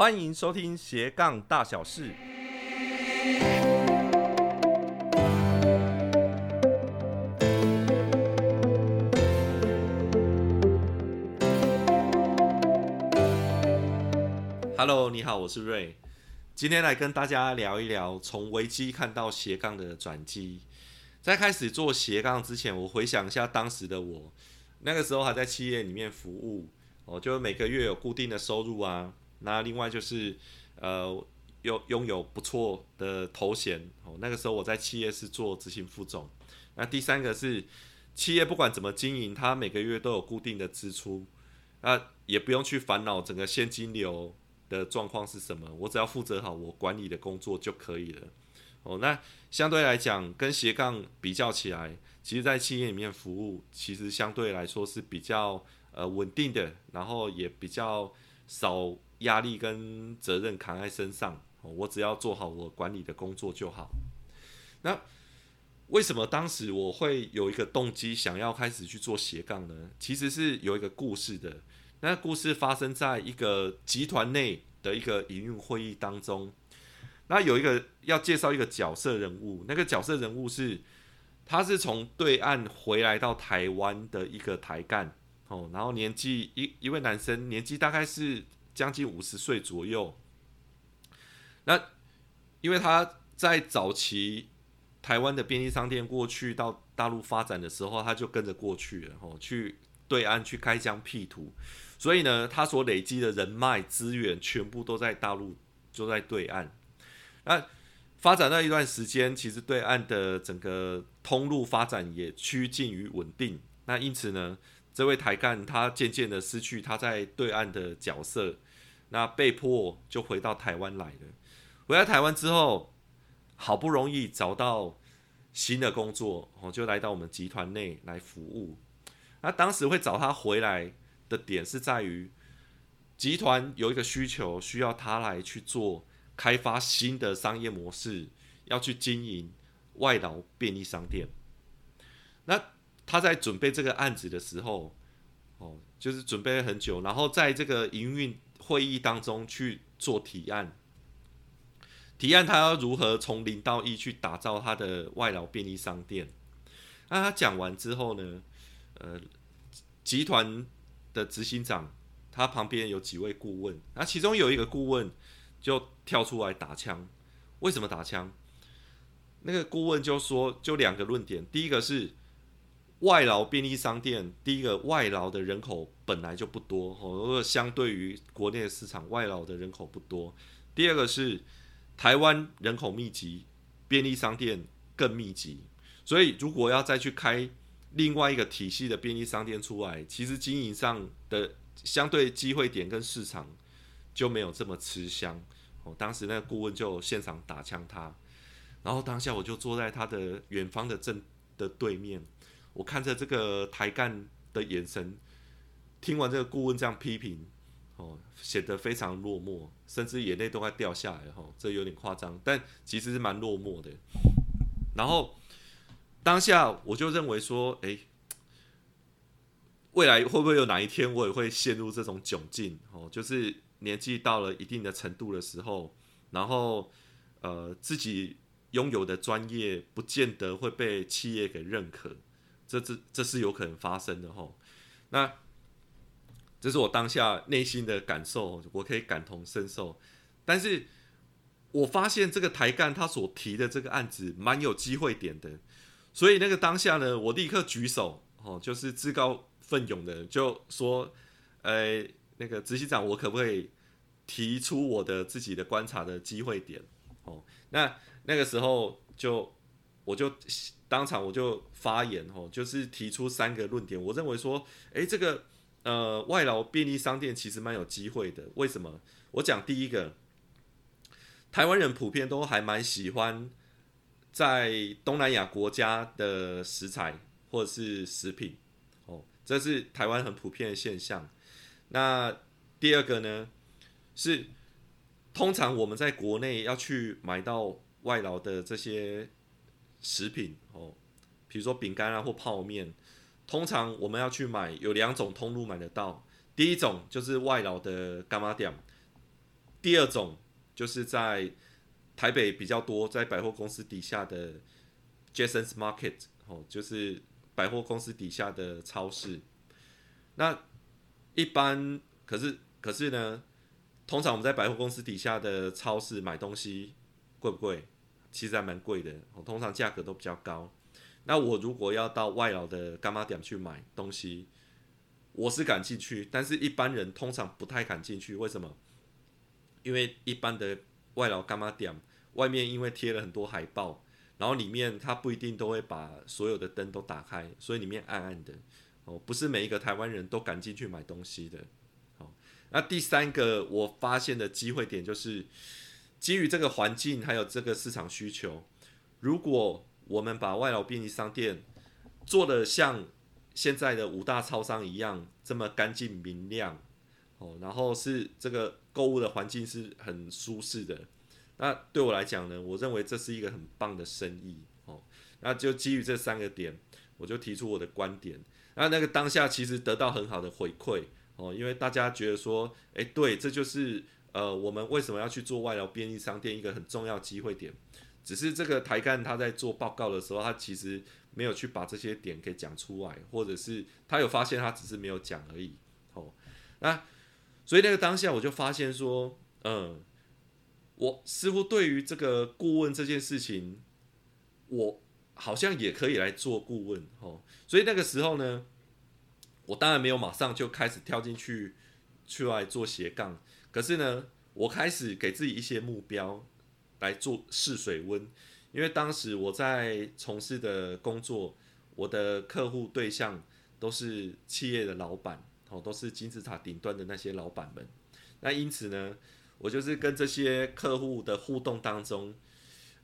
欢迎收听斜杠大小事。Hello，你好，我是瑞。今天来跟大家聊一聊从危机看到斜杠的转机。在开始做斜杠之前，我回想一下当时的我，那个时候还在企业里面服务，哦，就每个月有固定的收入啊。那另外就是呃，拥拥有不错的头衔哦。那个时候我在企业是做执行副总。那第三个是企业不管怎么经营，它每个月都有固定的支出，那也不用去烦恼整个现金流。的状况是什么？我只要负责好我管理的工作就可以了。哦，那相对来讲，跟斜杠比较起来，其实，在企业里面服务，其实相对来说是比较呃稳定的，然后也比较少压力跟责任扛在身上。我只要做好我管理的工作就好。那为什么当时我会有一个动机想要开始去做斜杠呢？其实是有一个故事的。那故事发生在一个集团内的一个营运会议当中。那有一个要介绍一个角色人物，那个角色人物是，他是从对岸回来到台湾的一个台干哦，然后年纪一一位男生，年纪大概是将近五十岁左右。那因为他在早期台湾的便利商店过去到大陆发展的时候，他就跟着过去了吼，去对岸去开疆辟土。所以呢，他所累积的人脉资源全部都在大陆，都在对岸。那发展那一段时间，其实对岸的整个通路发展也趋近于稳定。那因此呢，这位台干他渐渐的失去他在对岸的角色，那被迫就回到台湾来了。回到台湾之后，好不容易找到新的工作，哦，就来到我们集团内来服务。那当时会找他回来。的点是在于，集团有一个需求，需要他来去做开发新的商业模式，要去经营外劳便利商店。那他在准备这个案子的时候，哦，就是准备了很久，然后在这个营运会议当中去做提案，提案他要如何从零到一去打造他的外劳便利商店。那他讲完之后呢，呃，集团。的执行长，他旁边有几位顾问，那其中有一个顾问就跳出来打枪。为什么打枪？那个顾问就说，就两个论点。第一个是外劳便利商店，第一个外劳的人口本来就不多，哦，相对于国内市场，外劳的人口不多。第二个是台湾人口密集，便利商店更密集，所以如果要再去开。另外一个体系的便利商店出来，其实经营上的相对机会点跟市场就没有这么吃香。哦，当时那个顾问就现场打枪他，然后当下我就坐在他的远方的正的对面，我看着这个台干的眼神，听完这个顾问这样批评，哦，显得非常落寞，甚至眼泪都快掉下来了。哈，这有点夸张，但其实是蛮落寞的。然后。当下我就认为说，哎，未来会不会有哪一天我也会陷入这种窘境？哦，就是年纪到了一定的程度的时候，然后呃，自己拥有的专业不见得会被企业给认可，这这这是有可能发生的哈。那这是我当下内心的感受，我可以感同身受。但是我发现这个台干他所提的这个案子蛮有机会点的。所以那个当下呢，我立刻举手，哦，就是自告奋勇的就说，呃，那个执行长，我可不可以提出我的自己的观察的机会点？哦，那那个时候就我就当场我就发言，哦，就是提出三个论点。我认为说，诶，这个呃外劳便利商店其实蛮有机会的。为什么？我讲第一个，台湾人普遍都还蛮喜欢。在东南亚国家的食材或者是食品，哦，这是台湾很普遍的现象。那第二个呢，是通常我们在国内要去买到外劳的这些食品，哦，比如说饼干啊或泡面，通常我们要去买有两种通路买得到。第一种就是外劳的干妈店，第二种就是在台北比较多，在百货公司底下的 Jason's Market 哦，就是百货公司底下的超市。那一般可是可是呢，通常我们在百货公司底下的超市买东西贵不贵？其实还蛮贵的，通常价格都比较高。那我如果要到外劳的干妈店去买东西，我是敢进去，但是一般人通常不太敢进去。为什么？因为一般的外劳干妈店外面因为贴了很多海报，然后里面它不一定都会把所有的灯都打开，所以里面暗暗的。哦，不是每一个台湾人都敢进去买东西的。好，那第三个我发现的机会点就是。基于这个环境还有这个市场需求，如果我们把外劳便利商店做的像现在的五大超商一样这么干净明亮，哦，然后是这个购物的环境是很舒适的，那对我来讲呢，我认为这是一个很棒的生意，哦，那就基于这三个点，我就提出我的观点，那那个当下其实得到很好的回馈，哦，因为大家觉得说，诶，对，这就是。呃，我们为什么要去做外劳便利商店？一个很重要机会点，只是这个台干他在做报告的时候，他其实没有去把这些点给讲出来，或者是他有发现，他只是没有讲而已。哦，那所以那个当下我就发现说，嗯，我似乎对于这个顾问这件事情，我好像也可以来做顾问。哦，所以那个时候呢，我当然没有马上就开始跳进去去来做斜杠。可是呢，我开始给自己一些目标来做试水温，因为当时我在从事的工作，我的客户对象都是企业的老板，哦，都是金字塔顶端的那些老板们。那因此呢，我就是跟这些客户的互动当中，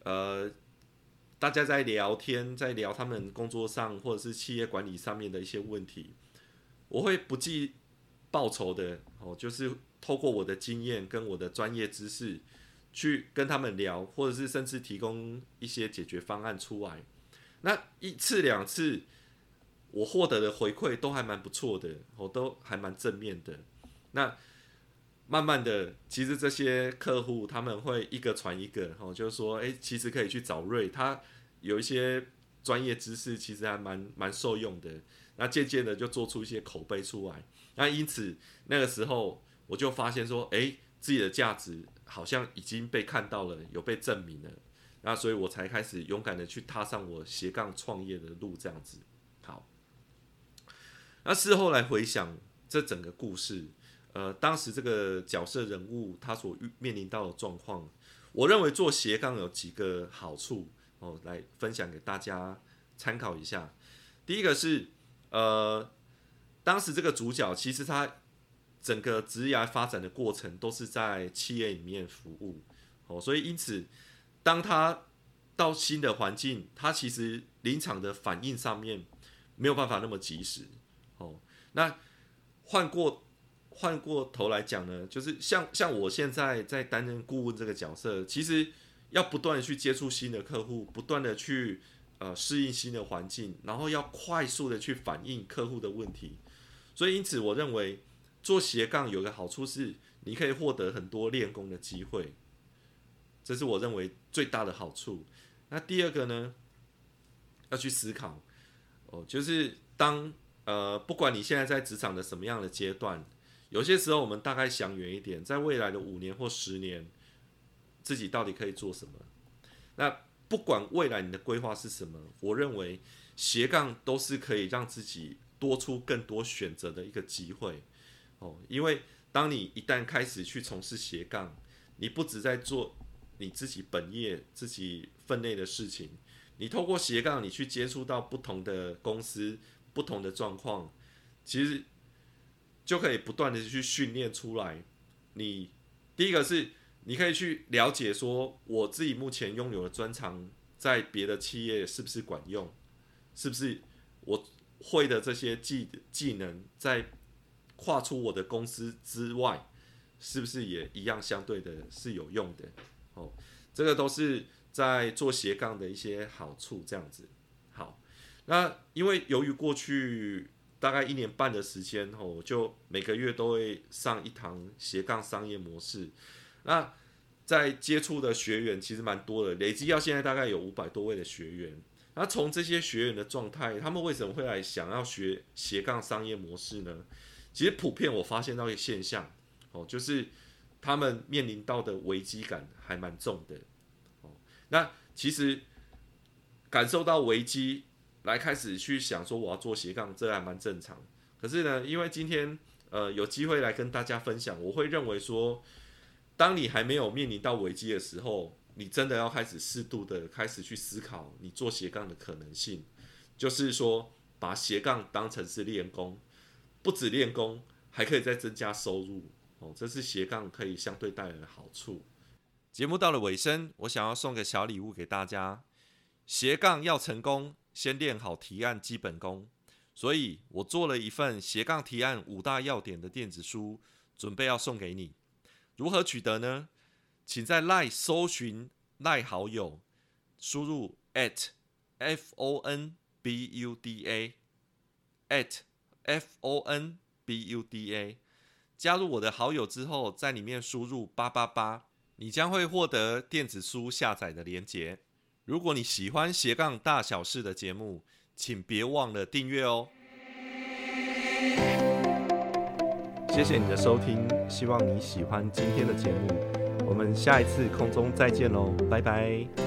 呃，大家在聊天，在聊他们工作上或者是企业管理上面的一些问题，我会不计报酬的，哦，就是。透过我的经验跟我的专业知识去跟他们聊，或者是甚至提供一些解决方案出来。那一次两次，我获得的回馈都还蛮不错的，我都还蛮正面的。那慢慢的，其实这些客户他们会一个传一个，哦，就是说，诶，其实可以去找瑞，他有一些专业知识，其实还蛮蛮受用的。那渐渐的就做出一些口碑出来。那因此那个时候。我就发现说，哎，自己的价值好像已经被看到了，有被证明了，那所以我才开始勇敢的去踏上我斜杠创业的路，这样子。好，那事后来回想这整个故事，呃，当时这个角色人物他所遇面临到的状况，我认为做斜杠有几个好处哦，来分享给大家参考一下。第一个是，呃，当时这个主角其实他。整个职业发展的过程都是在企业里面服务，哦，所以因此，当他到新的环境，他其实临场的反应上面没有办法那么及时，哦，那换过换过头来讲呢，就是像像我现在在担任顾问这个角色，其实要不断的去接触新的客户，不断的去呃适应新的环境，然后要快速的去反映客户的问题，所以因此我认为。做斜杠有个好处是，你可以获得很多练功的机会，这是我认为最大的好处。那第二个呢，要去思考哦，就是当呃，不管你现在在职场的什么样的阶段，有些时候我们大概想远一点，在未来的五年或十年，自己到底可以做什么？那不管未来你的规划是什么，我认为斜杠都是可以让自己多出更多选择的一个机会。因为当你一旦开始去从事斜杠，你不只在做你自己本业、自己分内的事情，你透过斜杠，你去接触到不同的公司、不同的状况，其实就可以不断的去训练出来。你第一个是你可以去了解说，我自己目前拥有的专长，在别的企业是不是管用？是不是我会的这些技技能在？跨出我的公司之外，是不是也一样相对的是有用的？哦，这个都是在做斜杠的一些好处。这样子，好，那因为由于过去大概一年半的时间，哦，就每个月都会上一堂斜杠商业模式。那在接触的学员其实蛮多的，累积到现在大概有五百多位的学员。那从这些学员的状态，他们为什么会来想要学斜杠商业模式呢？其实普遍我发现到一个现象，哦，就是他们面临到的危机感还蛮重的。哦，那其实感受到危机，来开始去想说我要做斜杠，这还蛮正常。可是呢，因为今天呃有机会来跟大家分享，我会认为说，当你还没有面临到危机的时候。你真的要开始适度的开始去思考你做斜杠的可能性，就是说把斜杠当成是练功，不止练功，还可以再增加收入哦，这是斜杠可以相对带来的好处。节目到了尾声，我想要送个小礼物给大家。斜杠要成功，先练好提案基本功，所以我做了一份斜杠提案五大要点的电子书，准备要送给你。如何取得呢？请在 Line 搜寻赖好友，输入 at f o n b u d a at f o n b u d a，加入我的好友之后，在里面输入八八八，你将会获得电子书下载的链接。如果你喜欢斜杠大小事的节目，请别忘了订阅哦。谢谢你的收听，希望你喜欢今天的节目。我们下一次空中再见喽，拜拜。